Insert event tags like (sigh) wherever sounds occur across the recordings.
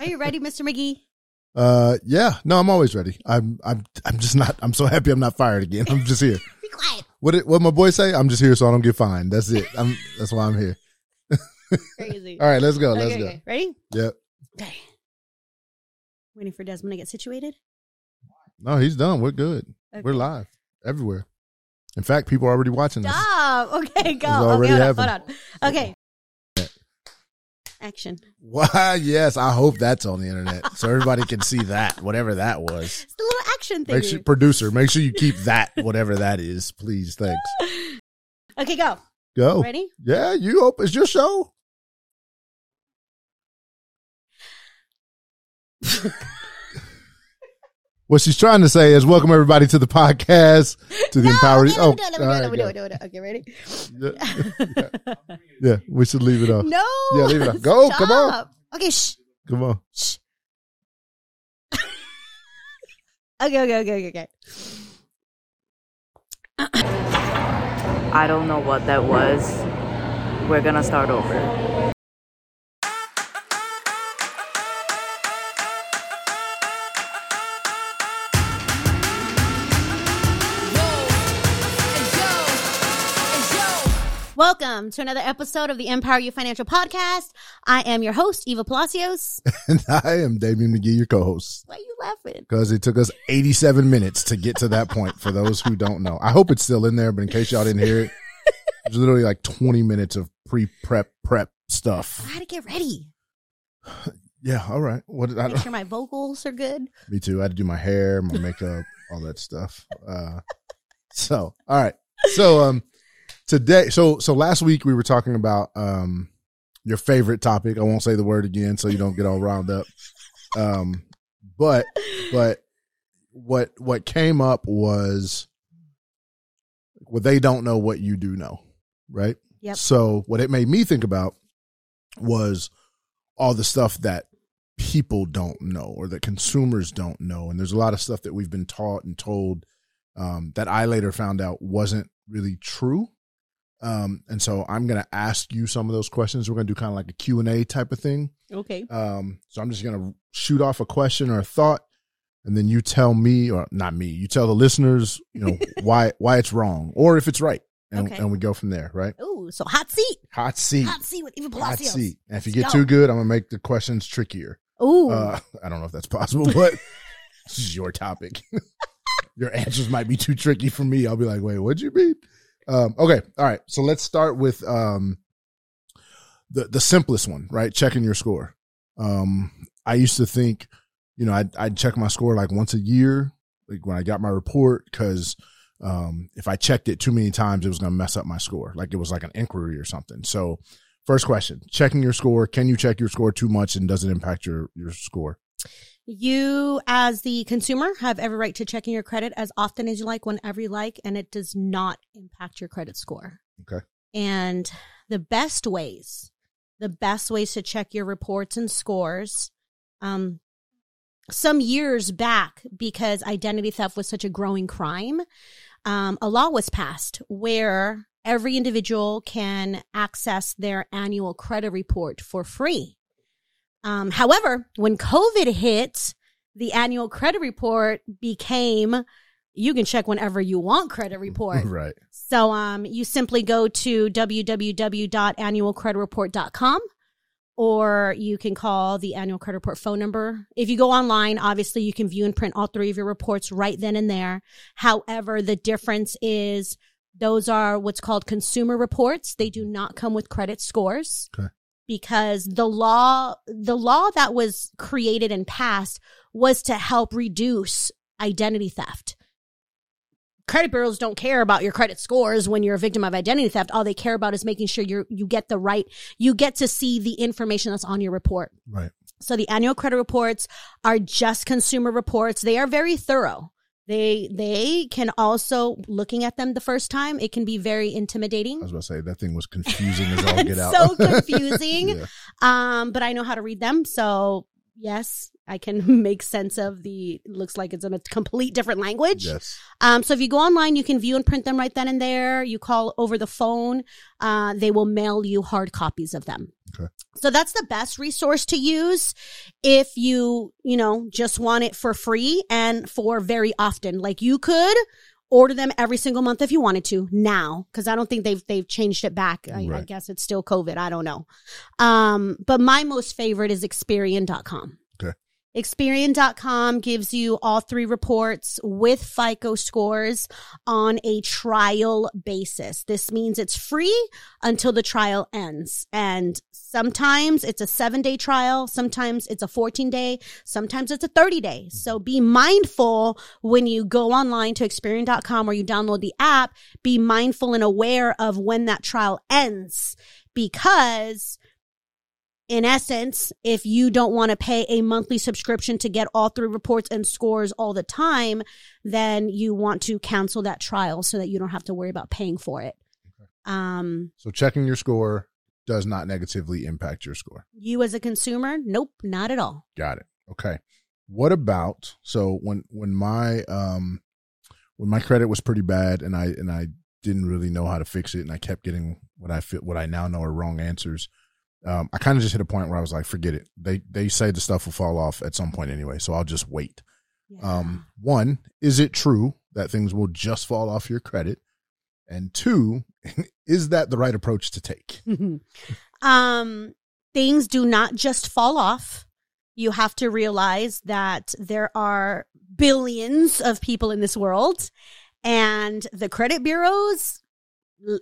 Are you ready, Mr. McGee? Uh, yeah. No, I'm always ready. I'm, I'm, I'm just not. I'm so happy I'm not fired again. I'm just here. (laughs) Be quiet. What did what my boy say? I'm just here so I don't get fined. That's it. I'm. That's why I'm here. Crazy. (laughs) All right, let's go. Let's okay, go. okay. Ready? Yep. Okay. Waiting for Desmond to get situated. No, he's done. We're good. Okay. We're live everywhere. In fact, people are already watching us. Stop. Okay, go. Okay, already hold on, hold on. Okay. Action. Why? Yes, I hope that's on the internet so everybody can see that, whatever that was. (laughs) It's the little action thing. Make sure, producer, make sure you keep that, whatever that is, please. Thanks. (laughs) Okay, go. Go. Ready? Yeah, you hope it's your show. (laughs) what she's trying to say is welcome everybody to the podcast to the No, Empower. okay, Oh, let me do it, all let right, me do go. it, let me do it, let me do it. Okay, ready? Yeah, (laughs) yeah, yeah, we should leave it off. No. Yeah, leave it off. Go, come on. Okay, shh. Come on. Shh. (laughs) okay, okay, okay, okay, okay. I don't know what that was. We're gonna start over. Welcome to another episode of the Empower You Financial Podcast. I am your host, Eva Palacios. (laughs) And I am Damien McGee, your co-host. Why are you laughing? because it took us 87 minutes to get to that point for those who don't know. I hope it's still in there, but in case y'all didn't hear it, (laughs) it's literally like 20 minutes of pre-prep prep stuff. I had to get ready. (sighs) Yeah, all right. What did I Make sure (laughs) my vocals are good. Me too. I had to do my hair, my makeup, all that stuff. Uh so, all right. So um today so so last week we were talking about um your favorite topic. I won't say the word again so you don't get all riled up. Um but but what what came up was well they don't know what you do know, right? Yep. So what it made me think about was all the stuff that people don't know or that consumers don't know and there's a lot of stuff that we've been taught and told um, that I later found out wasn't really true. Um, and so I'm going to ask you some of those questions. We're going to do kind of like a Q&A type of thing. Okay. Um, so I'm just going to shoot off a question or a thought, and then you tell me, or not me, you tell the listeners, you know, (laughs) why why it's wrong or if it's right, and, Okay. and we go from there. Right? Ooh, so hot seat. Hot seat, Hot seat with Eva hot seat. And if you get too good, I'm gonna make the questions trickier. Ooh. Uh, I don't know if that's possible, but (laughs) this is your topic. (laughs) your answers might be too tricky for me. I'll be like, wait, what'd you mean? Um, okay, all right. So let's start with um, the the simplest one, right? Checking your score. Um, I used to think, you know, I'd, I'd check my score like once a year, like when I got my report, because um, if I checked it too many times, it was going to mess up my score. Like it was like an inquiry or something. So, first question: checking your score. Can you check your score too much, and does it impact your your score? You, as the consumer, have every right to checking your credit as often as you like, whenever you like, and it does not impact your credit score. Okay. And the best ways, the best ways to check your reports and scores, um, some years back, because identity theft was such a growing crime, um, a law was passed where every individual can access their annual credit report for free. Um, however, when COVID hit, the annual credit report became you can check whenever you want credit report. right. So um, you simply go to www.annualcreditreport.com or you can call the annual credit report phone number. If you go online, obviously you can view and print all three of your reports right then and there. However, the difference is those are what's called consumer reports. They do not come with credit scores. Okay. Because the law, the law that was created and passed was to help reduce identity theft credit bureaus don't care about your credit scores when you're a victim of identity theft. All they care about is making sure you you get the right, you get to see the information that's on your report. Right. So the annual credit reports are just consumer reports. They are very thorough. They they can also looking at them the first time, it can be very intimidating. I was about to say that thing was confusing as all (laughs) get out. so (laughs) confusing. Yeah. Um, but I know how to read them. So yes, I can (laughs) make sense of the looks like it's in a complete different language. Yes. Um, so if you go online, you can view and print them right then and there. You call over the phone. Uh, they will mail you hard copies of them. Okay. So that's the best resource to use if you, you know, just want it for free and for very often. Like you could order them every single month if you wanted to now because i don't think they've they've changed it back I, I guess it's still covid i don't know um but my most favorite is experian.com Okay. Experian.com gives you all three reports with FICO scores on a trial basis. This means it's free until the trial ends. And sometimes it's a seven day trial. Sometimes it's a 14 day. Sometimes it's a 30 day. So be mindful when you go online to Experian.com or you download the app, be mindful and aware of when that trial ends because in essence, if you don't want to pay a monthly subscription to get all three reports and scores all the time, then you want to cancel that trial so that you don't have to worry about paying for it. Um, So checking your score does not negatively impact your score. you as a consumer, nope, not at all. Got it. Okay. What about so when when my um when my credit was pretty bad and I and I didn't really know how to fix it and I kept getting what I fit what I now know are wrong answers. Um, I kind of just hit a point where I was like, forget it. They they say the stuff will fall off at some point anyway, so I'll just wait. Um, one, is it true that things will just fall off your credit? And two, (laughs) is that the right approach to take? (laughs) um, things do not just fall off. You have to realize that there are billions of people in this world and the credit bureaus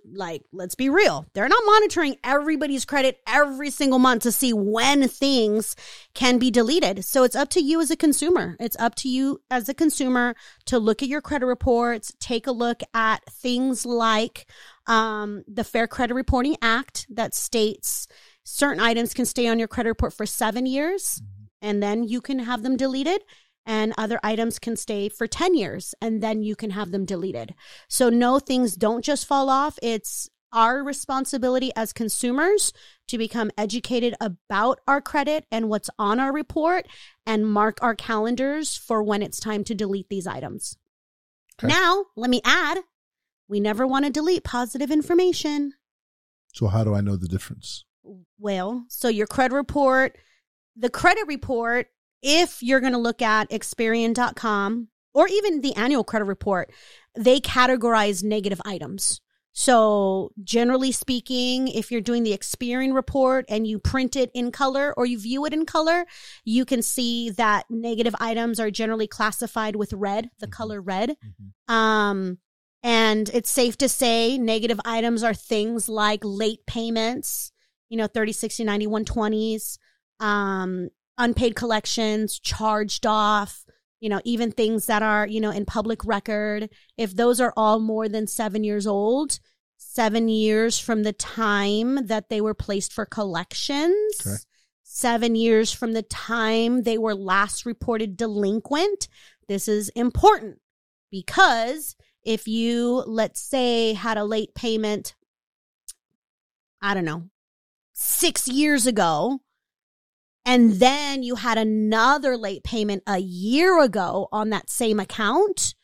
like let's be real they're not monitoring everybody's credit every single month to see when things can be deleted. So it's up to you as a consumer. It's up to you as a consumer to look at your credit reports take a look at things like um, the fair credit reporting act that states certain items can stay on your credit report for seven years and then you can have them deleted and other items can stay for 10 years and then you can have them deleted. So no things don't just fall off. It's our responsibility as consumers to become educated about our credit and what's on our report and mark our calendars for when it's time to delete these items. Okay. Now, let me add, we never want to delete positive information. So how do I know the difference? Well, so your credit report, the credit report, if you're going to look at Experian.com or even the annual credit report, they categorize negative items. So, generally speaking, if you're doing the Experian report and you print it in color or you view it in color, you can see that negative items are generally classified with red, the color red. Um, and it's safe to say negative items are things like late payments, you know, 30, 60, 90, 120s, um, unpaid collections, charged off, you know, even things that are, you know, in public record. If those are all more than seven years old, seven years from the time that they were placed for collections, Okay. seven years from the time they were last reported delinquent. This is important because if you, let's say, had a late payment, I don't know, six years ago, and then you had another late payment a year ago on that same account,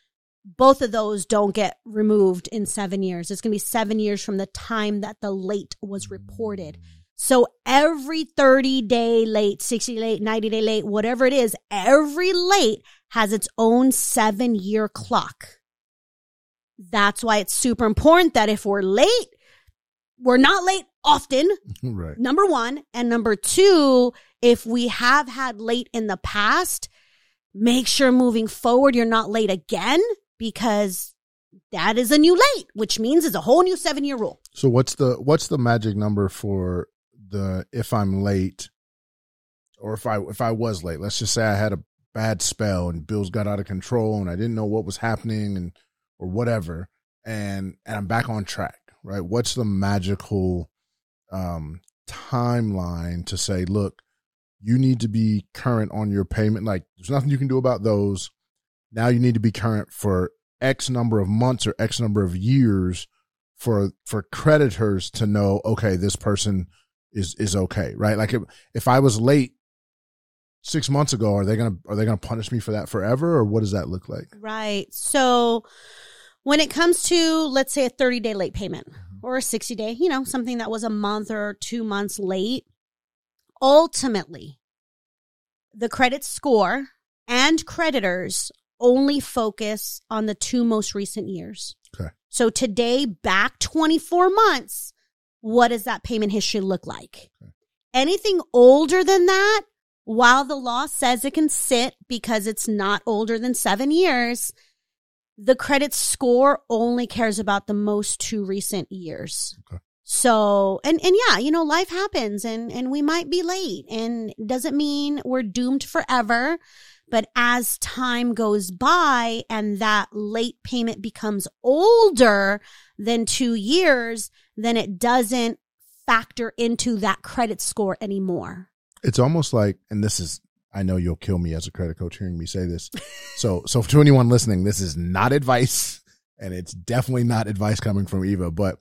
both of those don't get removed in seven years. It's going to be seven years from the time that the late was reported. So every 30 day late, 60 late, 90 day late, whatever it is, every late has its own seven year clock. That's why it's super important that if we're late, we're not late often, (laughs) right. number one. And number two, if we have had late in the past, make sure moving forward you're not late again because that is a new late, which means it's a whole new seven year rule. So what's the what's the magic number for the if I'm late or if I if I was late? Let's just say I had a bad spell and bills got out of control and I didn't know what was happening and or whatever and and I'm back on track, right? What's the magical um timeline to say, look, you need to be current on your payment like there's nothing you can do about those. Now you need to be current for X number of months or X number of years for for creditors to know okay this person is is okay right like if, if i was late six months ago, are they gonna are they gonna punish me for that forever, or what does that look like? Right. So when it comes to, let's say, a 30 day late payment mm-hmm. or a 60 day, you know, something that was a month or two months late, ultimately, the credit score and creditors only focus on the two most recent years. Okay. So today, back 24 months, what does that payment history look like? Okay. Anything older than that, while the law says it can sit because it's not older than seven years, the credit score only cares about the most two recent years. Okay. So, and, and yeah, you know, life happens and, and we might be late and doesn't mean we're doomed forever. But as time goes by and that late payment becomes older than two years, then it doesn't factor into that credit score anymore. It's almost like, and this is, I know you'll kill me as a credit coach hearing me say this. so, so to anyone listening, this is not advice, and it's definitely not advice coming from Eva. But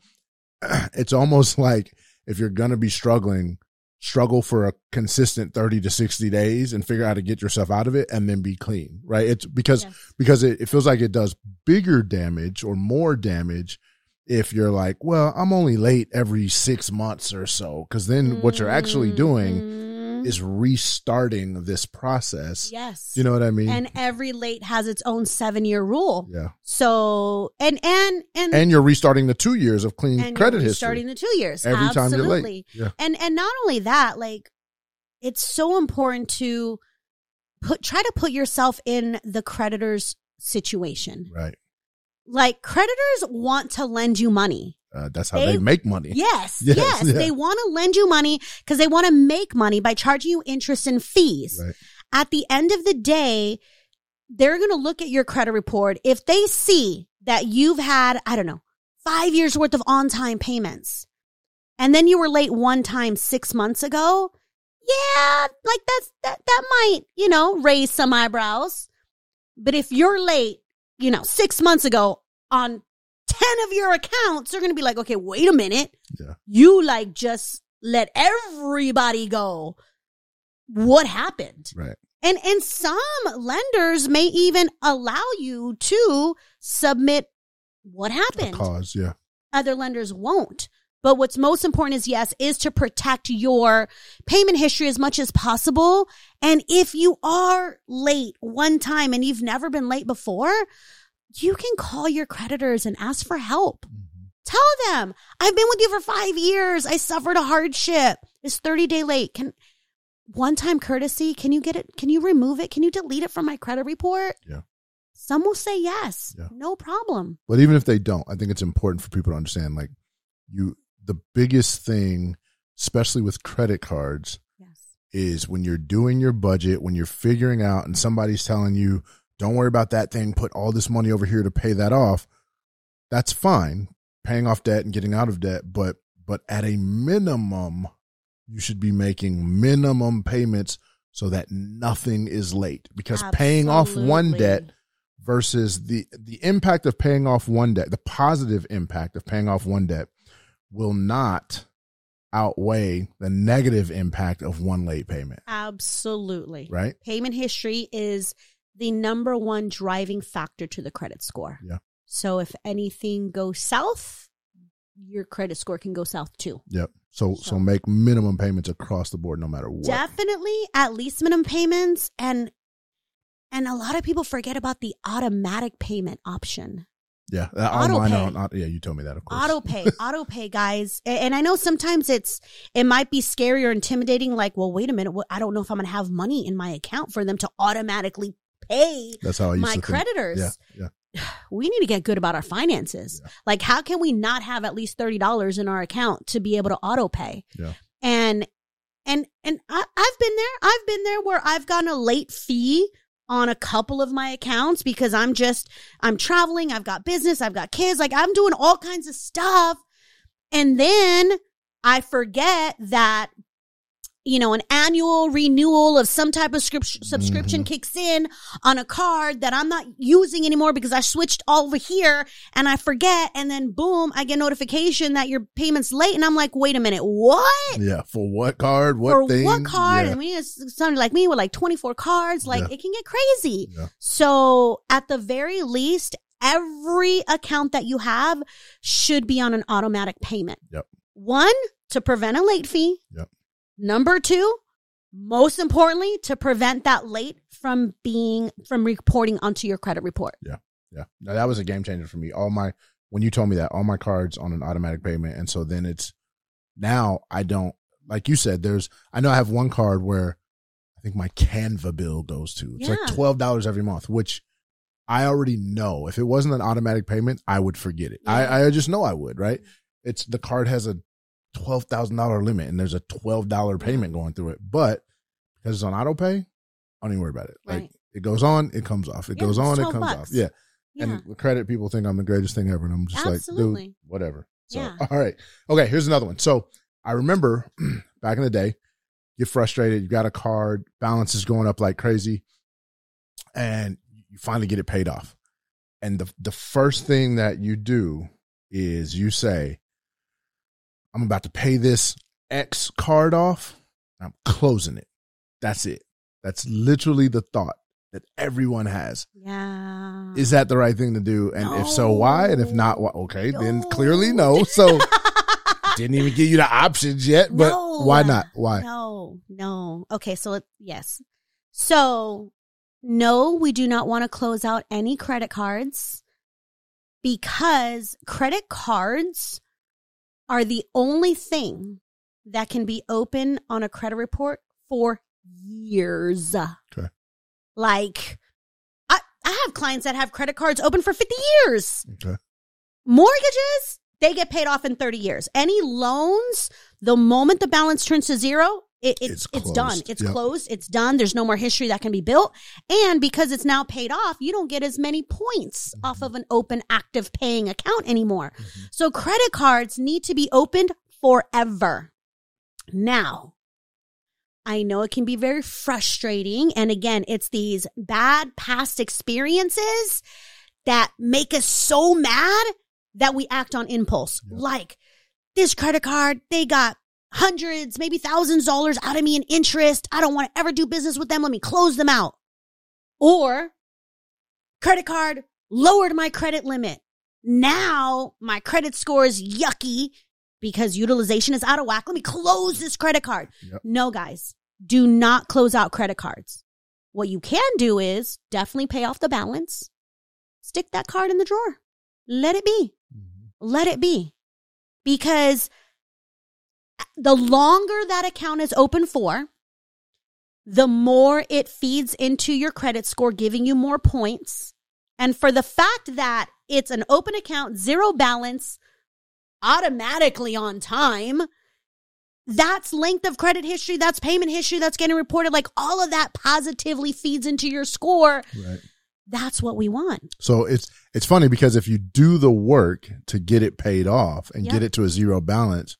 (clears throat) it's almost (laughs) like if you're gonna be struggling, struggle for a consistent 30 to 60 days and figure out how to get yourself out of it and then be clean right it's because Yes. because it, it feels like it does bigger damage or more damage if you're like well i'm only late every six months or so because then what you're actually doing mm-hmm. Mhm. is restarting this process yes. you know what i mean and every late has its own seven year rule. yeah So, and, and, and, and you're restarting the two years of clean credit you're history starting the two years. every time you're late yeah And, and not only that, like, it's so important to put, try to put yourself in the creditor's situation. right Like, creditors want to lend you money. Uh, that's how They- they, make money (laughs) Yes, Yes, yes. yeah. They want to lend you money because they want to make money by charging you interest and fees. right At the end of the day, they're going to look at your credit report. If they see that you've had, I don't know, five years worth of on time payments and then you were late one time six months ago, yeah, like that's, that, that might, you know, raise some eyebrows. But if you're late, you know, six months ago on 10 of your accounts, they're going to be like, okay, wait a minute. Yeah. You like just let everybody go. What happened? right And and some lenders may even allow you to submit what a happened. cause yeah Other lenders won't. But what's most important is yes, is to protect your payment history as much as possible. And if you are late one time and you've never been late before, you can call your creditors and ask for help. Mm-hmm. Tell them, I've been with you for five years. I suffered a hardship. It's 30 day late. Can one time courtesy, can you get it? Can you remove it? Can you delete it from my credit report? Yeah. Some will say yes. Yeah. No problem. But even if they don't, I think it's important for people to understand like you the biggest thing, especially with credit cards, Yes. is when you're doing your budget, when you're figuring out and somebody's telling you, don't worry about that thing, put all this money over here to pay that off. That's fine. Paying off debt and getting out of debt, but but at a minimum, you should be making minimum payments so that nothing is late. Because paying off one debt versus the the impact of paying off one debt, the positive impact of paying off one debt will not outweigh the negative impact of one late payment, Absolutely. right? Payment history is the number one driving factor to the credit score. Yeah. So if anything goes south, your credit score can go south too. Yep. So so, So- make minimum payments across the board no matter what. Definitely at least minimum payments and and a lot of people forget about the automatic payment option. yeah. Uh, Auto online on, on- yeah, you told me that of course. Auto pay, (laughs) auto pay, guys. And I know sometimes it's it might be scary or intimidating. Like, well, wait a minute, I don't know if I'm gonna have money in my account for them to automatically pay That's how I used my to think. creditors. Yeah. Yeah. (sighs) We need to get good about our finances. Yeah. Like, how can we not have at least thirty dollars in our account to be able to auto pay? Yeah. And and and I, I've been there. I've been there where I've gotten a late fee on a couple of my accounts because I'm just I'm traveling, I've got business, I've got kids, like I'm doing all kinds of stuff. And then I forget that you know, an annual renewal of some type of script- subscription Mhm. kicks in on a card that I'm not using anymore because I switched all over here and I forget. And then boom, I get notification that your payment's late. And I'm like, wait a minute, what? Yeah. For what card? What For thing? what card? Yeah. I mean, it's somebody like me with like 24 cards. Like Yeah. it can get crazy. Yeah. So at the very least, every account that you have should be on an automatic payment. Yep. One, to prevent a late fee. Yep. Number two, most importantly, to prevent that late from being, from reporting onto your credit report. Yeah. Yeah. Now, that was a game changer for me. All my when you told me that all my cards on an automatic payment, and so then it's now I don't like you said. There's I know I have one card where I think my Canva bill goes to. It's like twelve dollars every month, which I already know. If it wasn't an automatic payment, I would forget it. Yeah. I I just know I would. Right? It's the card has a twelve thousand dollar limit, and there's a twelve dollar payment going through it, but because it's on auto pay, I don't even worry about it. Like it goes on, it comes off. It Yeah, goes on, it comes bucks. off. Yeah. Yeah. And with credit, people think I'm the greatest thing ever. And I'm just like, dude, whatever. So, Yeah. all right. Okay. Here's another one. So I remember (clears throat) back in the day, get frustrated. You got a card, balance is going up like crazy, and you finally get it paid off. And the, the first thing that you do is you say, I'm about to pay this X card off. I'm closing it. That's it. That's literally the thought that everyone has. yeah. Is that the right thing to do? And if so, why? And if not, why? Okay, then clearly no. (laughs) So didn't even give you the options yet. But No. why not? Why? No, no. Okay, so let, yes. So, no, we do not want to close out any credit cards because credit cards are the only thing that can be open on a credit report for years. Okay. Like, I, I have clients that have credit cards open for 50 years Okay. mortgages they get paid off in 30 years any loans the moment the balance turns to zero it, it, It's it's, done it's Yep. closed it's done there's no more history that can be built and because it's now paid off you don't get as many points Mm-hmm. off of an open active paying account anymore so credit cards need to be opened forever now I know it can be very frustrating. And again, it's these bad past experiences that make us so mad that we act on impulse. Yeah. Like this credit card, they got hundreds, maybe thousands of dollars out of me in interest. I don't want to ever do business with them. Let me close them out. Or credit card lowered my credit limit. Now my credit score is yucky because utilization is out of whack. Let me close this credit card. Yep. No, guys, do not close out credit cards. What you can do is definitely pay off the balance, stick that card in the drawer, let it be, mm-hmm. let it be. Because the longer that account is open for, the more it feeds into your credit score, giving you more points. And for the fact that it's an open account, zero balance, automatically on time, that's length of credit history, that's payment history, that's getting reported. Like all of that positively feeds into your score. Right. That's what we want. So it's it's funny because if you do the work to get it paid off and Yep. get it to a zero balance,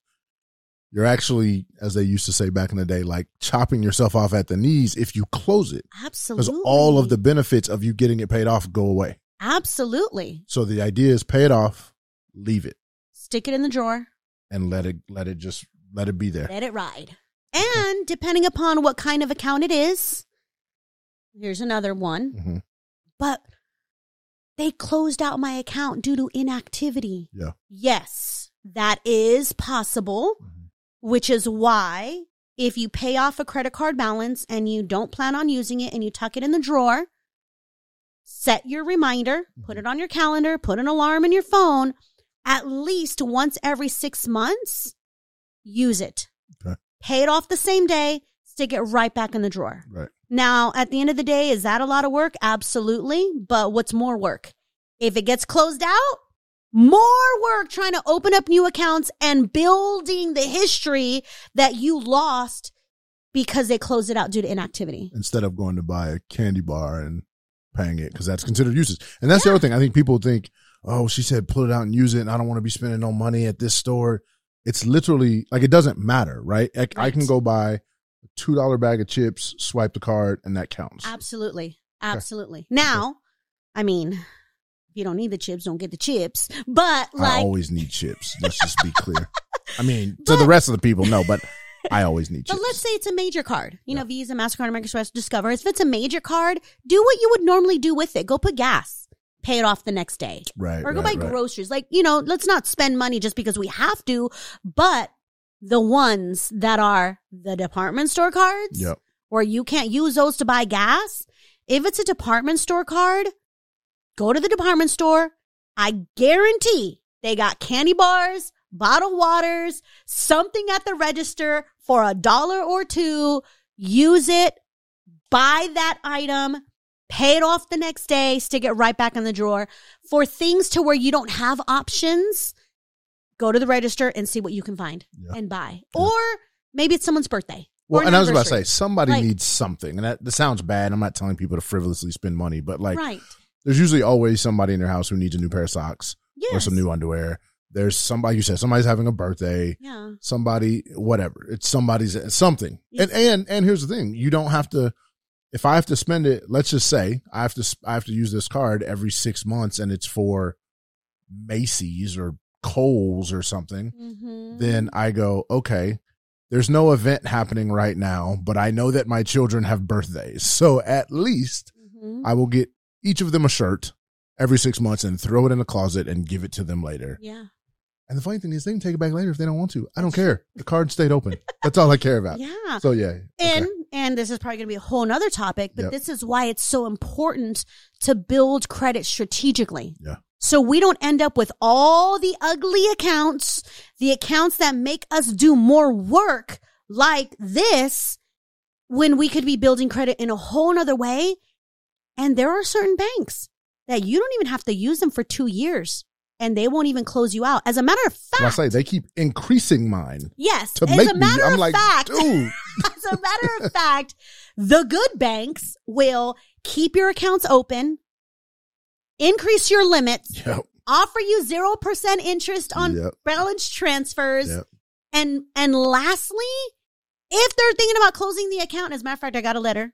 you're actually, as they used to say back in the day, like chopping yourself off at the knees if you close it. Because all of the benefits of you getting it paid off go away. Absolutely. So the idea is pay it off, leave it, Stick it in the drawer. and let it let it just let it be there. Let it ride. And depending upon what kind of account it is, here's another one. hmm But they closed out my account due to inactivity. Yeah. Yes, that is possible, Mhm. Which is why if you pay off a credit card balance and you don't plan on using it and you tuck it in the drawer, set your reminder, put mm-hmm. it on your calendar, put an alarm in your phone, at least once every six months, use it. Okay. Pay it off the same day, stick it right back in the drawer. Right. Now, at the end of the day, is that a lot of work? Absolutely. But what's more work? If it gets closed out, more work trying to open up new accounts and building the history that you lost because they closed it out due to inactivity. Instead of going to buy a candy bar and paying it because that's considered usage. And that's the other thing. I think people think, oh, she said pull it out and use it, and I don't want to be spending no money at this store. It's literally like it doesn't matter, right? I, I can go buy a two dollar bag of chips, swipe the card, and that counts. Absolutely. Absolutely. Now, I mean, you don't need the chips, don't get the chips. But like, I always need chips. Let's just be clear. (laughs) I mean, to the rest of the people, no, but I always need but chips. But let's say it's a major card. You know, Visa, MasterCard, American Express, Discover. If it's a major card, do what you would normally do with it. Go put gas. Pay it off the next day. right. or go right, buy right. groceries. Like, you know, let's not spend money just because we have to, but the ones that are the department store cards Yep. where you can't use those to buy gas, if it's a department store card, go to the department store. I guarantee they got candy bars, bottled waters, something at the register for a dollar or two. Use it, buy that item, pay it off the next day, stick it right back in the drawer. For things to where you don't have options, go to the register and see what you can find Yeah. and buy. Or maybe it's someone's birthday. Well, and I was about to say, somebody Like- needs something, and that, that sounds bad. I'm not telling people to frivolously spend money, but like, right. There's usually always somebody in their house who needs a new pair of socks Yes. or some new underwear. There's somebody you said somebody's having a birthday. Yeah. somebody whatever it's somebody's it's something and and and here's the thing you don't have to if i have to spend it let's just say i have to i have to use this card every six months and it's for macy's or Kohl's or something Mm-hmm. then i go okay there's no event happening right now but i know that my children have birthdays so at least Mhm. i will get each of them a shirt every six months and throw it in a closet and give it to them later yeah. and the funny thing is, they can take it back later if they don't want to. I don't care. The card stayed open. That's all I care about. Yeah. So yeah. And okay. and this is probably going to be a whole nother topic, but Yep. this is why it's so important to build credit strategically. Yeah. So we don't end up with all the ugly accounts, the accounts that make us do more work like this when we could be building credit in a whole nother way. And there are certain banks that you don't even have to use them for two years and they won't even close you out. As a matter of fact, I say they keep increasing mine yes, to as make a me. matter I'm like, fact, dude. (laughs) as a matter of fact, the good banks will keep your accounts open, increase your limits, Yep. offer you 0% interest on Yep. balance transfers. Yep. And, and lastly, if they're thinking about closing the account, as a matter of fact, I got a letter.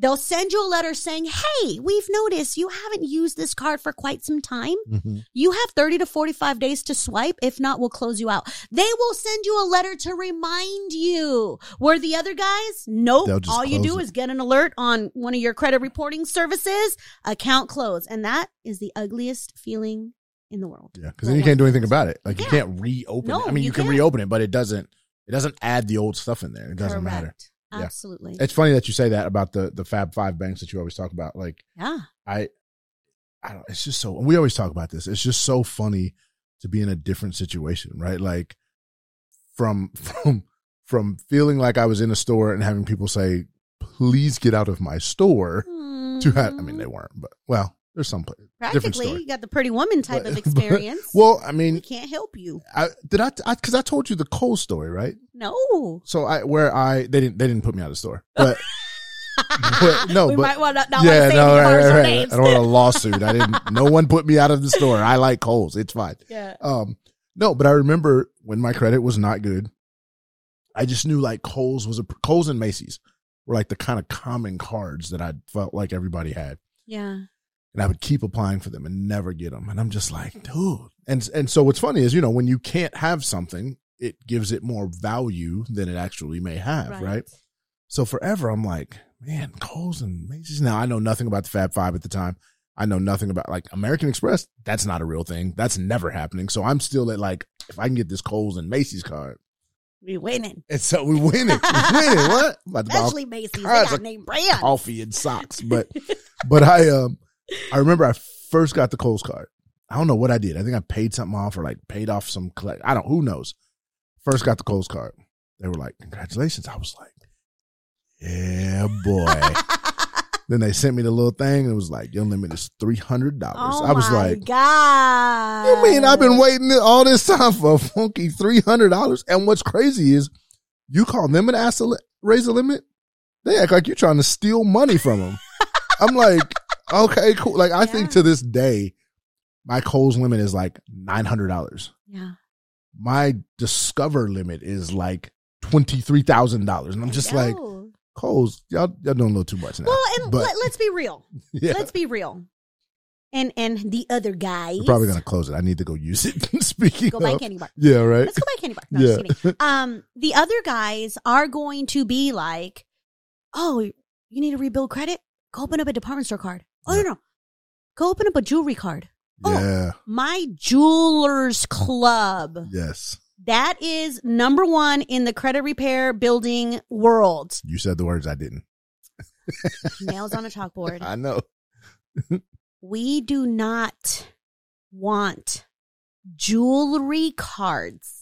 They'll send you a letter saying, Hey, we've noticed you haven't used this card for quite some time. Mhm. You have 30 to 45 days to swipe. If not, we'll close you out. They will send you a letter to remind you. Where the other guys, nope. All you do it. is get an alert on one of your credit reporting services, account closed. And that is the ugliest feeling in the world. Yeah, because then you can't do anything about it. Like you can't reopen No, it. I mean, you you, can reopen it, but it doesn't. It doesn't add the old stuff in there. It doesn't matter. Correct. Yeah. Absolutely. It's funny that you say that about the the Fab Five banks that you always talk about. Like yeah. I, I don't. It's just so. We always talk about this. It's just so funny to be in a different situation, right? Like from (laughs) from from feeling like I was in a store and having people say, "Please get out of my store." To have, I mean, they mm. weren't, but well, there's some practically you got the pretty woman type But- of (laughs) experience. Well, I mean, we can't help you. I, did I? Because I, told you the Cole story, right? No. So I where I they didn't they didn't put me out of the store, but (laughs) But- no, we but- might want to not yeah, want to say no, right, right, right. names. I don't want a lawsuit. I didn't. No one put me out of the store. I like Kohl's. It's fine. yeah. Um, no, but I remember when my credit was not good. I just knew like Kohl's was a Kohl's and Macy's were like the kind of common cards that I felt like everybody had, Yeah. And I would keep applying for them and never get them. And I'm just like, dude. And and so what's funny is you know when you can't have something, it gives it more value than it actually may have, right? So forever, I'm like, man, Kohl's and Macy's. Now I know nothing about the Fab Five at the time. I know nothing about like American Express. That's not a real thing. That's never happening. So I'm still at like, if I can get this Kohl's and Macy's card, We winning. and so we win it. We win it. What? I'm about to Especially Macy's. They got name brand. coffee and socks, but (laughs) but I um I remember I first got the Kohl's card. I don't know what I did. I think I paid something off or like paid off some collect. I don't. Who knows? First got the Kohl's card. They were like, "Congratulations!" I was like, "Yeah, boy." (laughs) then they sent me the little thing. And it was like, "Your limit is three hundred dollars." Oh I was my like, God. "You mean I've been waiting all this time for a funky three hundred dollars?" And what's crazy is, you call them and ask to raise the limit. They act like you're trying to steal money from them. (laughs) I'm like, okay, cool. Like I Yeah. think to this day, my Kohl's limit is like nine hundred dollars. Yeah. My Discover limit is like twenty three thousand dollars, and I'm just like. Kohl's, y'all y'all doing a little too much now. well, and but let, let's be real. (laughs) yeah, Let's be real. And and the other guys, we're probably gonna close it. I need to go use it. (laughs) Speaking go buy of, candy bar. yeah, right. Let's go buy candy bar. No, Yeah. kidding. (laughs) Um, the other guys are going to be like, "Oh, you need to rebuild credit? Go open up a department store card. Oh Yeah. no, no, go open up a jewelry card. Oh. Yeah. My jewelers club. Yes. That is number one in the credit repair building world. You said the words I didn't. (laughs) Nails on a chalkboard. (laughs) I know. (laughs) we do not want jewelry cards.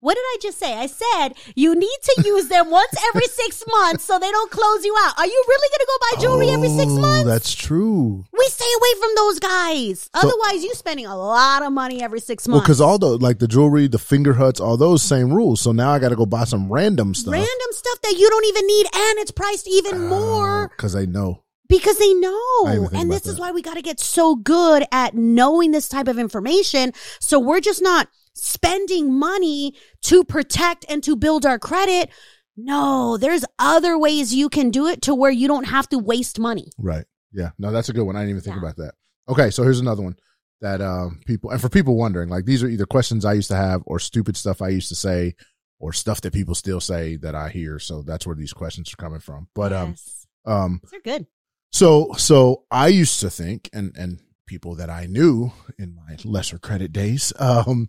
What did I just say? I said you need to use them once every (laughs) six months so they don't close you out. Are you really going to go buy jewelry every six oh, months? That's true. we stay away from those guys. So- Otherwise, you're spending a lot of money every six Well, months. because all the like the jewelry, the Fingerhuts, all those same rules. So now I got to go buy some random stuff. random stuff that you don't even need, and it's priced even ah, more. because I know. Because they know. And this is why we got to get so good at knowing this type of information. So we're just not spending money to protect and to build our credit. No, there's other ways you can do it to where you don't have to waste money. Right. Yeah. No, that's a good one. I didn't even think Yeah. about that. Okay, so here's another one that um people and for people wondering, like these are either questions I used to have or stupid stuff I used to say or stuff that people still say that I hear. So that's where these questions are coming from. But um yes. um they're good. so so I used to think and and people that I knew in my lesser credit days (laughs) um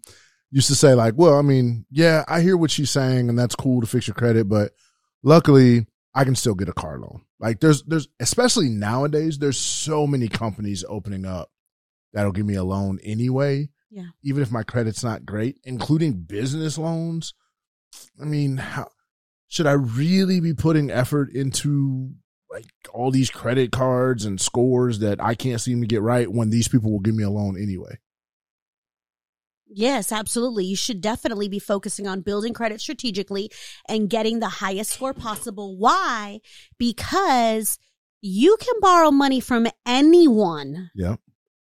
used to say like, well, I mean, yeah, I hear what she's saying and that's cool to fix your credit, but luckily I can still get a car loan. Like there's there's especially nowadays there's so many companies opening up that'll give me a loan anyway. Yeah. Even if my credit's not great, including business loans. I mean, how should I really be putting effort into like all these credit cards and scores that I can't seem to get right when these people will give me a loan anyway? Yes, absolutely. You should definitely be focusing on building credit strategically and getting the highest score possible. Why? Because you can borrow money from anyone. Yeah.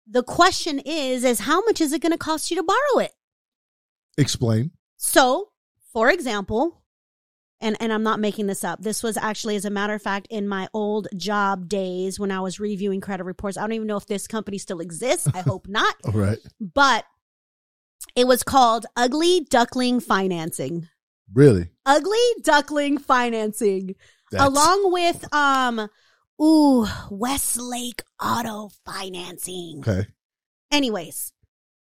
The question is, is how much is it going to cost you to borrow it? Explain. So, for example, and, and I'm not making this up. This was actually, as a matter of fact, in my old job days when I was reviewing credit reports. I don't even know if this company still exists. I (laughs) hope not. All right. But it was called Ugly Duckling Financing. Really? Ugly Duckling Financing. That's- Along with um ooh, Westlake Auto Financing. Okay. Anyways,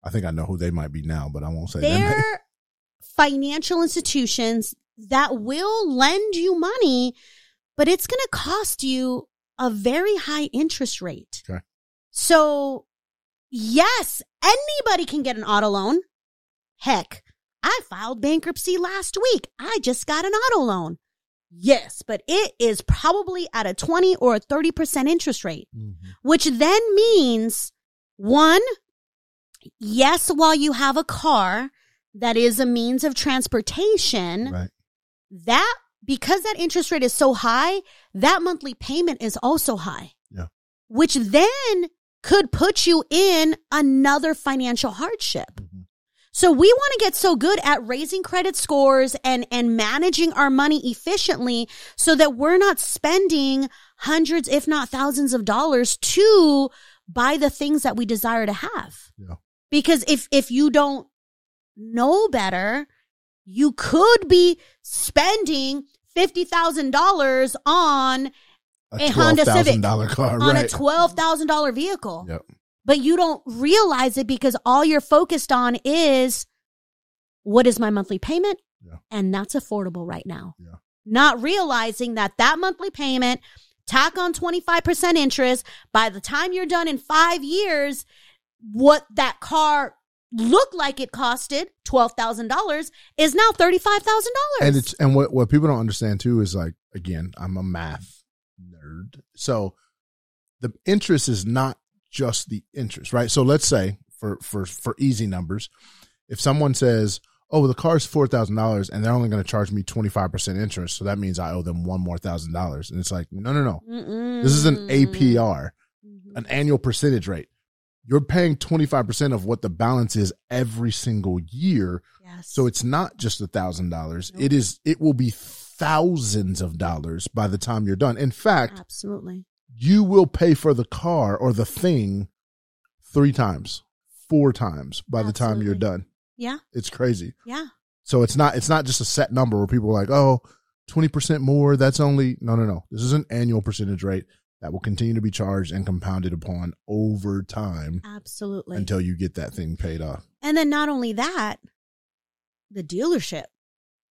I think I know who they might be now, but I won't say they're (laughs) financial institutions that will lend you money, but it's going to cost you a very high interest rate. Okay. So, yes, anybody can get an auto loan. Heck, I filed bankruptcy last week. I just got an auto loan. Yes, but it is probably at a 20 or a 30% interest rate Mhm. which then means one, yes, while you have a car that is a means of transportation, Right. that because that interest rate is so high, that monthly payment is also high. Yeah. Which then could put you in another financial hardship. So we want to get so good at raising credit scores and, and managing our money efficiently so that we're not spending hundreds, if not thousands of dollars to buy the things that we desire to have. Yeah. Because if, if you don't know better, you could be spending $50,000 on A Honda Civic. $12,000 car. on right. a $12,000 vehicle. Yep. But you don't realize it because all you're focused on is what is my monthly payment? Yeah. And that's affordable right now. Yeah. Not realizing that that monthly payment, tack on 25% interest, by the time you're done in five years, what that car looked like it costed, $12,000, is now $35,000. and it's and what what people don't understand too is like again i'm a math nerd so the interest is not just the interest right so let's say for for for easy numbers if someone says oh the car's $4000 and they're only going to charge me 25% interest so that means i owe them one more thousand dollars and it's like no no no this is an apr Mhm. an annual percentage rate you're paying 25% of what the balance is every single year. Yes. So it's not just a thousand dollars. It is, it will be thousands of dollars by the time you're done. In fact, absolutely. You will pay for the car or the thing three times, four times by the time you're done. Yeah. It's crazy. Yeah. So it's not it's not just a set number where people are like, oh, 20% more, that's only no no no. This is an annual percentage rate that will continue to be charged and compounded upon over time Absolutely. until you get that thing paid off. And then not only that, the dealership,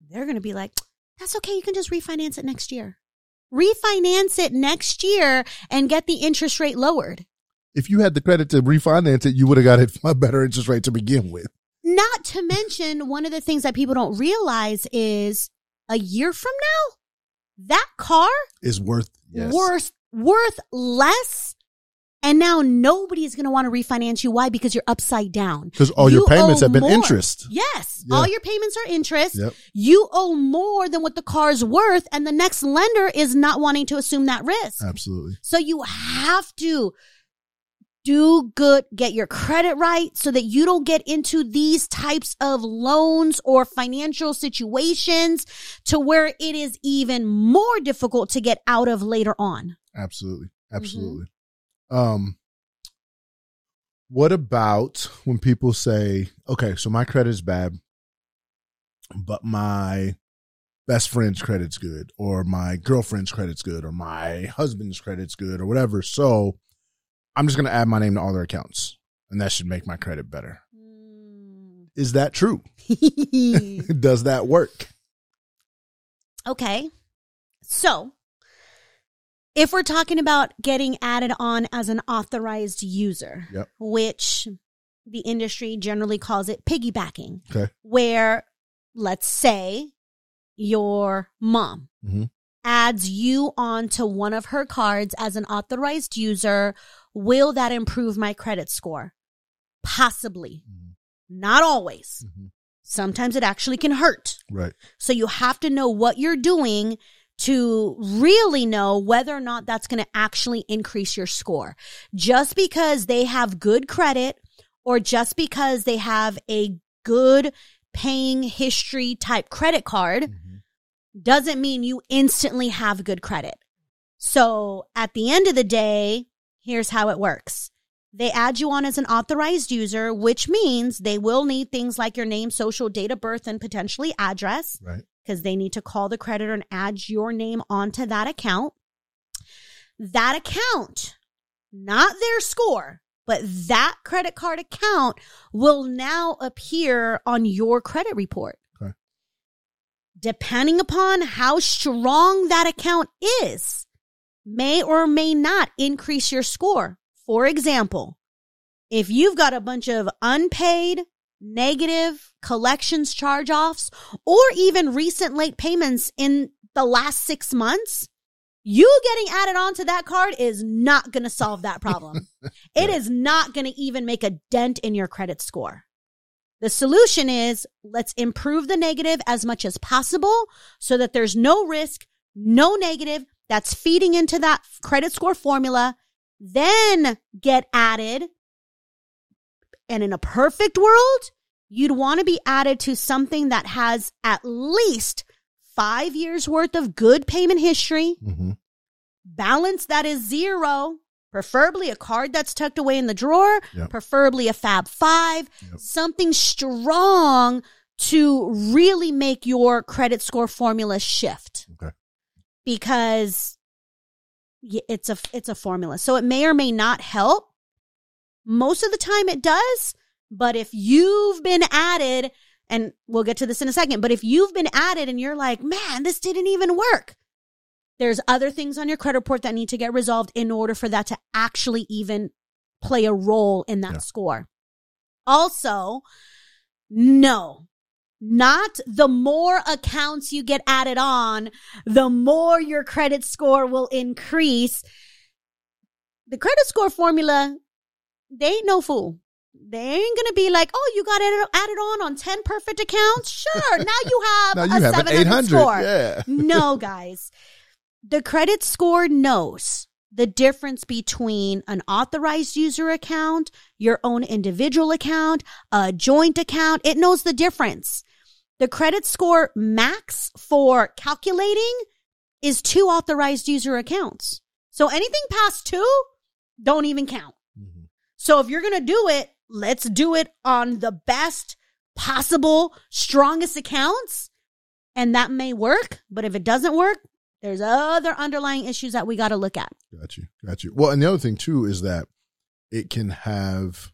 they're going to be like, that's okay. You can just refinance it next year. Refinance it next year and get the interest rate lowered. If you had the credit to refinance it, you would have got it a (laughs) better interest rate to begin with. Not to mention, one of the things that people don't realize is a year from now, that car Is worth yes. worth worth less. And now nobody is going to want to refinance you. Why? Because you're upside down. Because all your payments have been more. interest. Yes. Yeah. All your payments are interest. Yep. You owe more than what the car's worth. And the next lender is not wanting to assume that risk. Absolutely. So you have to do good, get your credit right so that you don't get into these types of loans or financial situations to where it is even more difficult to get out of later on. Absolutely. Mm-hmm. Um what about when people say, okay, so my credit is bad, but my best friend's credit's good, or my girlfriend's credit's good, or my husband's credit's good, or whatever. So I'm just gonna add my name to all their accounts. And that should make my credit better. Is that true? (laughs) (laughs) Does that work? Okay. So, if we're talking about getting added on as an authorized user, Yep. which the industry generally calls it piggybacking, Okay. where let's say your mom Mhm. adds you onto one of her cards as an authorized user, will that improve my credit score? Possibly. Mhm. Not always. Mhm. Sometimes it actually can hurt. Right. So you have to know what you're doing to really know whether or not that's going to actually increase your score. Just because they have good credit or just because they have a good paying history type credit card Mhm. doesn't mean you instantly have good credit. So at the end of the day, here's how it works. They add you on as an authorized user, which means they will need things like your name, social, date of birth, and potentially address Right. Because they need to call the creditor and add your name onto that account. That account, not their score, but that credit card account will now appear on your credit report. Okay. Depending upon how strong that account is, may or may not increase your score. For example, if you've got a bunch of unpaid, negative collections charge offs, or even recent late payments in the last six months, you getting added onto that card is not going to solve that problem. (laughs) It is not going to even make a dent in your credit score. The solution is let's improve the negative as much as possible so that there's no risk, no negative that's feeding into that credit score formula. Then get added. And in a perfect world, you'd want to be added to something that has at least five years worth of good payment history, Mhm. balance that is zero, preferably a card that's tucked away in the drawer, Yep. preferably a Fab Five, Yep. something strong to really make your credit score formula shift. Okay. Because it's a it's a formula. So it may or may not help. Most of the time it does, but if you've been added and we'll get to this in a second, but if you've been added and you're like, "Man, this didn't even work." There's other things on your credit report that need to get resolved in order for that to actually even play a role in that Yeah. score. Also, no, not the more accounts you get added on, the more your credit score will increase. The credit score formula, they ain't no fool. They ain't gonna be like, oh, you got added, added on on 10 perfect accounts? Sure. (laughs) Now you have Now a you have an 700 score Yeah. (laughs) no, guys. The credit score knows the difference between an authorized user account, your own individual account, a joint account. It knows the difference. The credit score max for calculating is two authorized user accounts. So anything past two, don't even count. So if you're going to do it, let's do it on the best possible, strongest accounts. And that may work. But if it doesn't work, there's other underlying issues that we got to look at. Got you. Got you. Well, and the other thing too is that it can have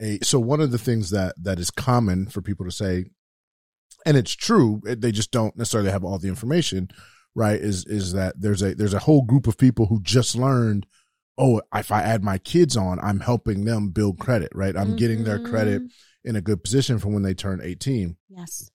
a so one of the things that that is common for people to say and it's true, they just don't necessarily have all the information, right? Is is that there's a there's a whole group of people who just learned, oh, if I add my kids on, I'm helping them build credit, right? I'm getting their credit Mhm. in a good position for when they turn 18 Yes.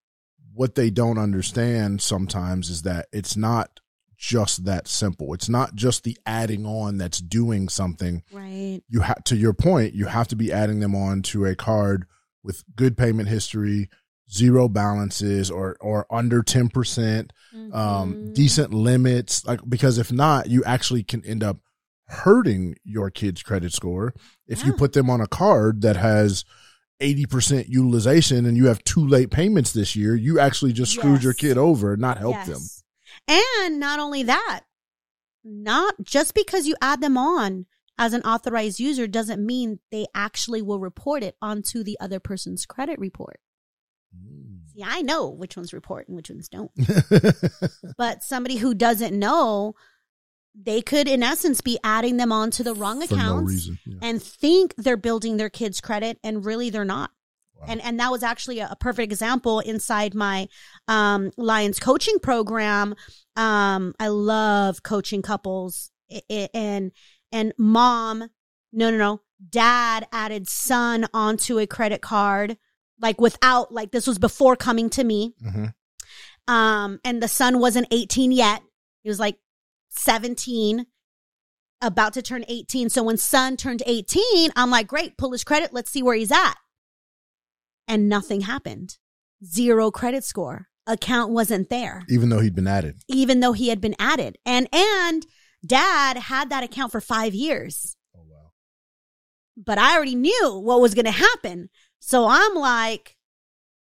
what they don't understand sometimes is that it's not just that simple. It's not just the adding on that's doing something. Right. You have to your point, you have to be adding them on to a card with good payment history, zero balances or or under 10%, um Mhm. decent limits like because if not, you actually can end up hurting your kid's credit score if you put them on a card that has 80% utilization and you have two late payments this year, you actually just screwed your kid over, not help them. And not only that, not just because you add them on as an authorized user doesn't mean they actually will report it onto the other person's credit report. Mm. See, I know which ones report and which ones don't. (laughs) But somebody who doesn't know, they could, in essence, be adding them on to the wrong For no accounts reason. Yeah. and think they're building their kids' credit, and really they're not. Wow. And and that was actually a, a perfect example inside my um, Lions coaching program. Um, I love coaching couples, and and mom, no, no, no, dad added son onto a credit card, like without, like this was before coming to me. Mhm. Um, and the son wasn't 18 yet. He was like 17, about to turn 18. So when son turned 18, I'm like, great, pull his credit. Let's see where he's at. And nothing happened. Zero credit score. Account wasn't there, Even though he'd been added. even though he had been added. And, and dad had that account for five years Oh wow. but I already knew what was going to happen. So I'm like,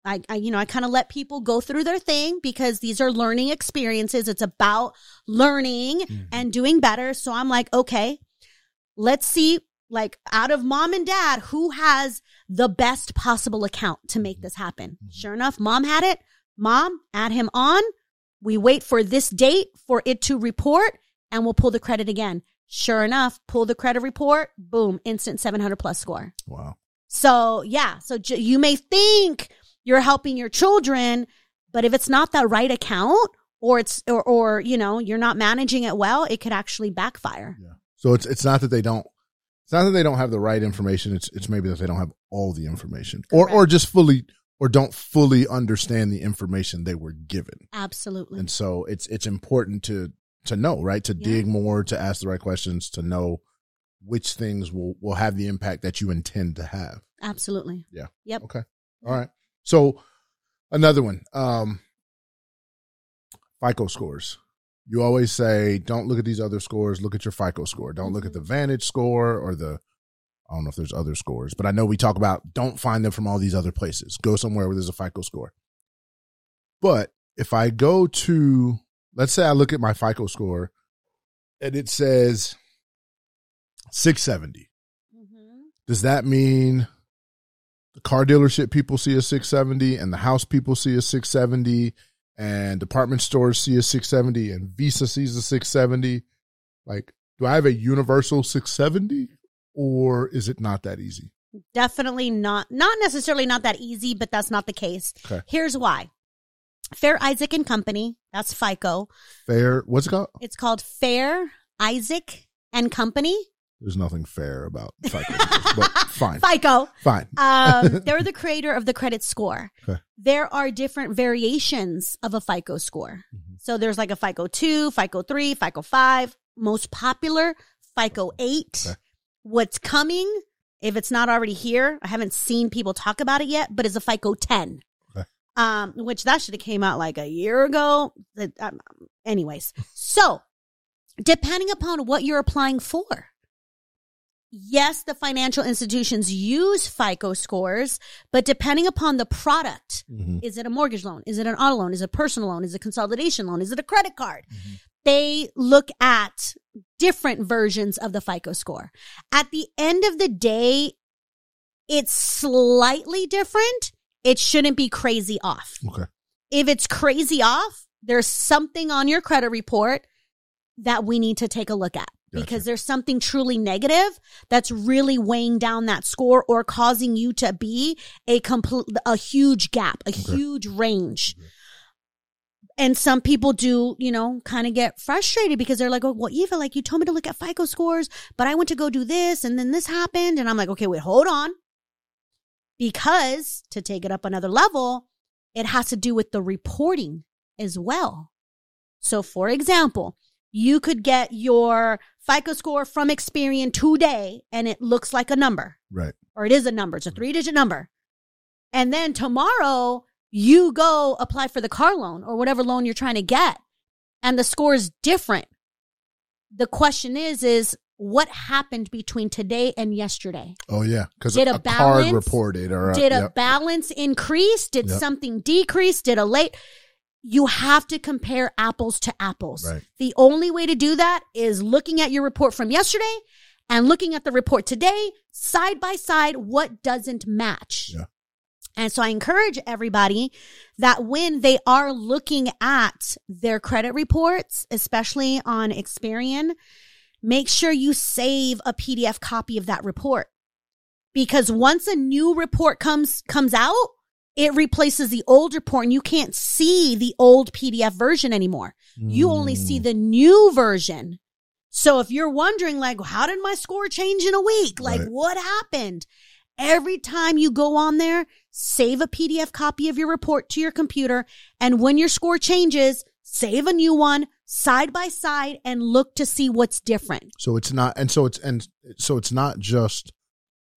I, I you know, I kind of let people go through their thing because these are learning experiences. It's about learning Mhm. and doing better. So I'm like, okay, let's see, like out of mom and dad, who has the best possible account to make this happen? Mhm. Sure enough, mom had it. Mom, add him on. We wait for this date for it to report and we'll pull the credit again. Sure enough, pull the credit report, boom, instant 700 plus score. Wow. So, yeah, so j- you may think you're helping your children, but if it's not the right account or it's or or you know, you're not managing it well, it could actually backfire. Yeah. So it's it's not that they don't it's not that they don't have the right information. It's it's maybe that they don't have all the information, or or just fully or don't fully understand the information they were given. Absolutely. And so it's it's important to to know, right? To Yeah. dig more, to ask the right questions, to know which things will will have the impact that you intend to have. Absolutely. Yeah. Yep. Okay. All right. So another one. Um FICO scores. You always say, don't look at these other scores, look at your FICO score. Don't look at the Vantage score or the I don't know if there's other scores, but I know we talk about don't find them from all these other places. Go somewhere where there's a FICO score. But if I go to let's say I look at my FICO score and it says 670. Mhm. Does that mean the car dealership people see a 670 and the house people see a 670 and department stores see a 670 and Visa sees a 670? Like, do I have a universal 670 or is it not that easy? Definitely not not necessarily not that easy, but that's not the case. Okay. Here's why. Fair Isaac and Company, that's FICO. Fair, what's it called? It's called Fair Isaac and Company. There's nothing fair about FICO, but (laughs) fine, FICO. fine. (laughs) Um, (laughs) they're the creator of the credit score. Okay. There are different variations of a FICO score. Mhm. So there's like a FICO 2, FICO 3, FICO 5. Most popular, FICO 8. Okay. What's coming, if it's not already here, I haven't seen people talk about it yet, but is a FICO 10. Okay. Um, which that should have came out like a year ago. Um, anyways, so depending upon what you're applying for. Yes, the financial institutions use FICO scores, but depending upon the product, Mhm. is it a mortgage loan? Is it an auto loan? Is it a personal loan? Is it a consolidation loan? Is it a credit card? They look at different versions of the FICO score. At the end of the day, it's slightly different. It shouldn't be crazy off. Okay. If it's crazy off, there's something on your credit report that we need to take a look at Gotcha. because there's something truly negative that's really weighing down that score or causing you to be a complete a huge gap, a huge range. And some people do, you know, kind of get frustrated because they're like, "Oh, well, Eva, like you told me to look at FICO scores, but I went to go do this, and then this happened." And I'm like, "Okay, wait, hold on," because to take it up another level, it has to do with the reporting as well. So, for example, you could get your FICO score from Experian today, and it looks like a number Right. or it is a number. It's a three digit number. And then tomorrow you go apply for the car loan or whatever loan you're trying to get and the score is different. The question is, is what happened between today and yesterday? Oh yeah, because Did a, a card reported or a, Did a yep. balance increase? Did Yep. something decrease? Did a late? You have to compare apples to apples. Right. The only way to do that is looking at your report from yesterday and looking at the report today, side by side, what doesn't match. Yeah. And so I encourage everybody that when they are looking at their credit reports, especially on Experian, make sure you save a PDF copy of that report. Because once a new report comes comes out, it replaces the old report and you can't see the old PDF version anymore. You only see Mm. the new version. So if you're wondering like how did my score change in a week? Like Right. what happened? Every time you go on there, save a PDF copy of your report to your computer and when your score changes, save a new one side by side and look to see what's different. So it's not, and so it's and so it's not just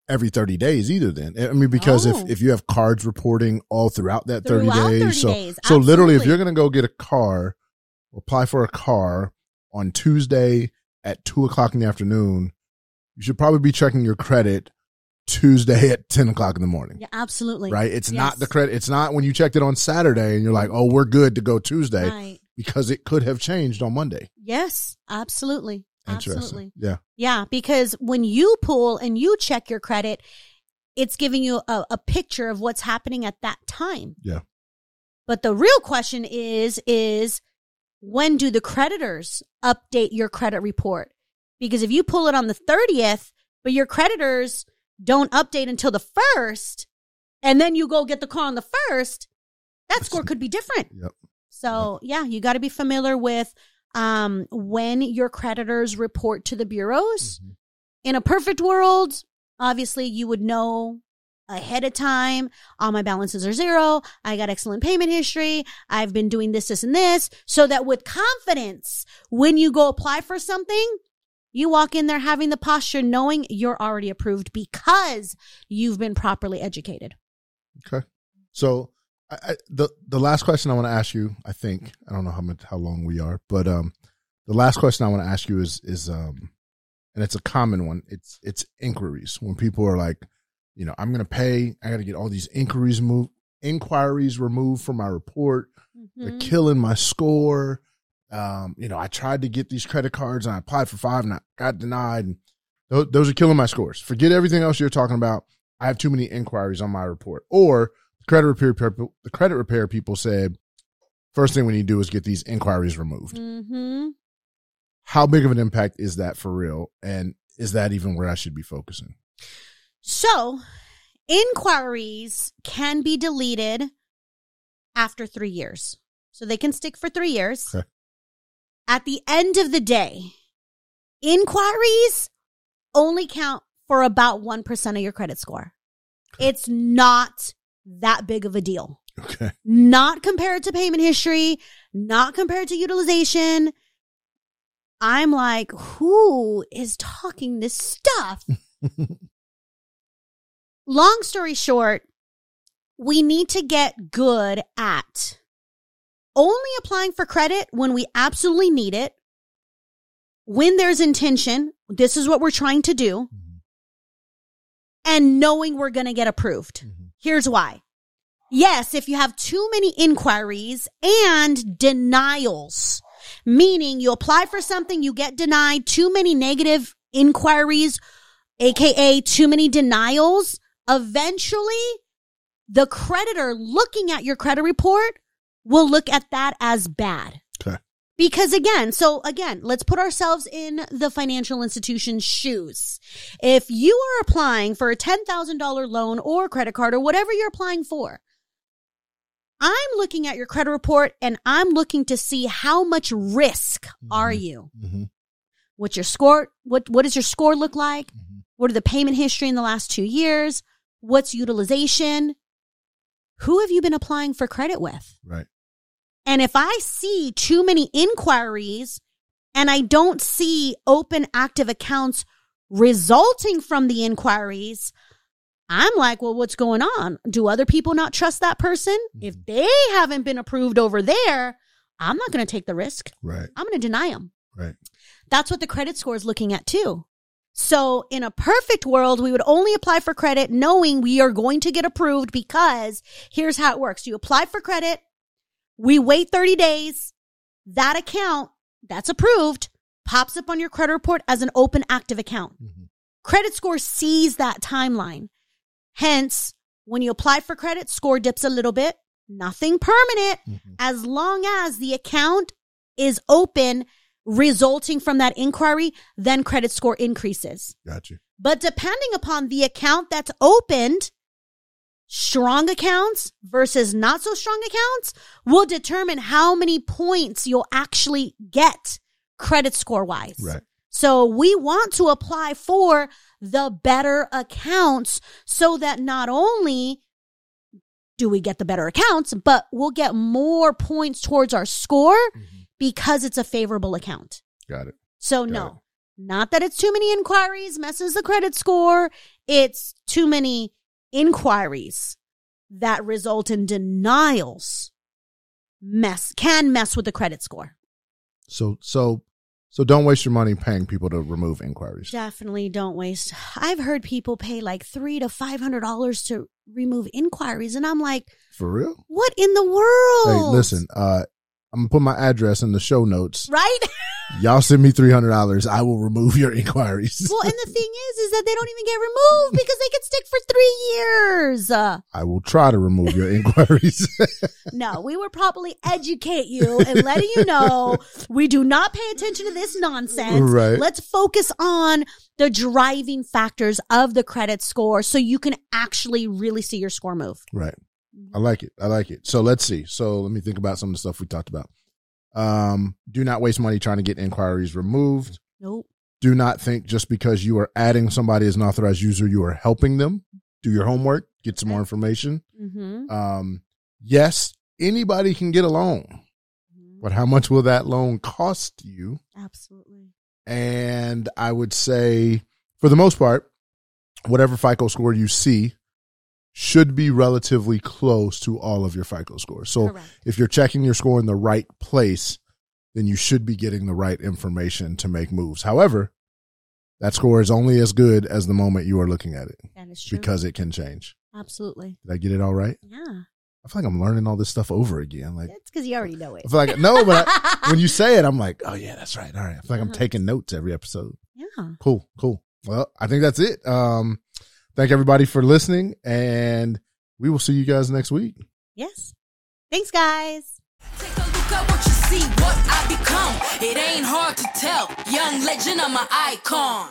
every thirty days either. Then I mean, because Oh. if if you have cards reporting all throughout that thirty Throughout days, 30 so days, so literally, if you're gonna go get a car, apply for a car on Tuesday at two o'clock in the afternoon, you should probably be checking your credit Tuesday at ten o'clock in the morning. Yeah, absolutely. Right? It's not the credit. It's not when you checked it on Saturday and you're like, "Oh, we're good to go Tuesday," Right. because it could have changed on Monday. Yes, absolutely. Interesting. Absolutely. Yeah. Yeah, because when you pull and you check your credit, it's giving you a, a picture of what's happening at that time. Yeah. But the real question is, is when do the creditors update your credit report? Because if you pull it on the 30th, but your creditors don't update until the first, and then you go get the car on the first, that score could be different. Yep. So yeah, you got to be familiar with um, when your creditors report to the bureaus. Mhm. In a perfect world, obviously you would know ahead of time. All my balances are zero. I got excellent payment history. I've been doing this, this, and this, so that with confidence, when you go apply for something. You walk in there having the posture knowing you're already approved because you've been properly educated. Okay. So I, I, the the last question I want to ask you, I think I don't know how much how long we are, but um, the last question I want to ask you is is um, and it's a common one. It's it's inquiries when people are like, you know, I'm gonna pay. I got to get all these inquiries move inquiries removed from my report. They're Mhm. killing my score. Um, you know, I tried to get these credit cards and I applied for five and I got denied. And those, those are killing my scores. Forget everything else you're talking about. I have too many inquiries on my report. Or credit repair people, the credit repair people said, first thing we need to do is get these inquiries removed. Mhm. How big of an impact is that for real? And is that even where I should be focusing? So, inquiries can be deleted after three years. So they can stick for three years. Okay. At the end of the day, inquiries only count for about 1% of your credit score. It's not that big of a deal. Okay. Not compared to payment history, not compared to utilization. I'm like, who is talking this stuff? (laughs) Long story short, we need to get good at only applying for credit when we absolutely need it when there's intention, this is what we're trying to do, Mhm. and knowing we're going to get approved. Mhm. Here's why. Yes, if you have too many inquiries and denials, meaning you apply for something, you get denied, too many negative inquiries, aka too many denials, eventually the creditor looking at your credit report will look at that as bad. Because again, so again, let's put ourselves in the financial institution's shoes. If you are applying for a $10,000 loan or credit card or whatever you're applying for, I'm looking at your credit report and I'm looking to see how much risk are Mhm. you? Mhm. What's your score? What, what does your score look like? Mhm. What are the payment history in the last two years? What's utilization? Who have you been applying for credit with? Right. And if I see too many inquiries and I don't see open active accounts resulting from the inquiries, I'm like, well, what's going on? Do other people not trust that person? If mm. they haven't been approved over there, I'm not going to take the risk. Right. I'm going to deny them. Right. That's what the credit score is looking at too. So in a perfect world, we would only apply for credit knowing we are going to get approved because here's how it works. You apply for credit. We wait 30 days. That account that's approved pops up on your credit report as an open active account. Mhm. Credit score sees that timeline. Hence, when you apply for credit, score dips a little bit. Nothing permanent Mhm. as long as the account is open resulting from that inquiry, then credit score increases. Got you. But depending upon the account that's opened, strong accounts versus not so strong accounts will determine how many points you'll actually get credit score wise. Right. So we want to apply for the better accounts so that not only do we get the better accounts, but we'll get more points towards our score Mhm. because it's a favorable account. Got it. So Got no, it. not that it's too many inquiries messes the credit score. It's too many inquiries that result in denials mess can mess with the credit score. So so so don't waste your money paying people to remove inquiries. Definitely don't waste. I've heard people pay like three to five hundred dollars to remove inquiries, and I'm like, For real? what in the world? Hey, listen, uh I'm gonna put my address in the show notes. right? (laughs) Y'all send me three hundred dollars. I will remove your inquiries. well, and the (laughs) thing is, is that they don't even get removed because they can stick for three years. Uh, I will try to remove your inquiries. (laughs) no, we would probably educate you and letting you know we do not pay attention to this nonsense. Right. Let's focus on the driving factors of the credit score so you can actually really see your score move. right. I like it. I like it. So let's see. So let me think about some of the stuff we talked about. Um, do not waste money trying to get inquiries removed. Nope. Do not think just because you are adding somebody as an authorized user, you are helping them. Do your homework, get some more information. Mm-hmm. Um, yes, anybody can get a loan, but how much will that loan cost you? Absolutely. And I would say, for the most part, whatever FICO score you see should be relatively close to all of your FICO scores. So Correct. if you're checking your score in the right place, then you should be getting the right information to make moves. However, that score is only as good as the moment you are looking at it That is true. because it can change. Absolutely. Did I get it all right? Yeah. I feel like I'm learning all this stuff over again. Like, It's because you already know it. I feel like, no, but I, (laughs) when you say it, I'm like, oh yeah, that's right. All right. I feel like I'm Uh-huh. taking notes every episode. yeah. Cool, cool. Well, I think that's it. Um, thank everybody for listening, and we will see you guys next week. Yes. Thanks, guys. Take a look at what you see, what I become. It ain't hard to tell. Young legend, I'm an icon.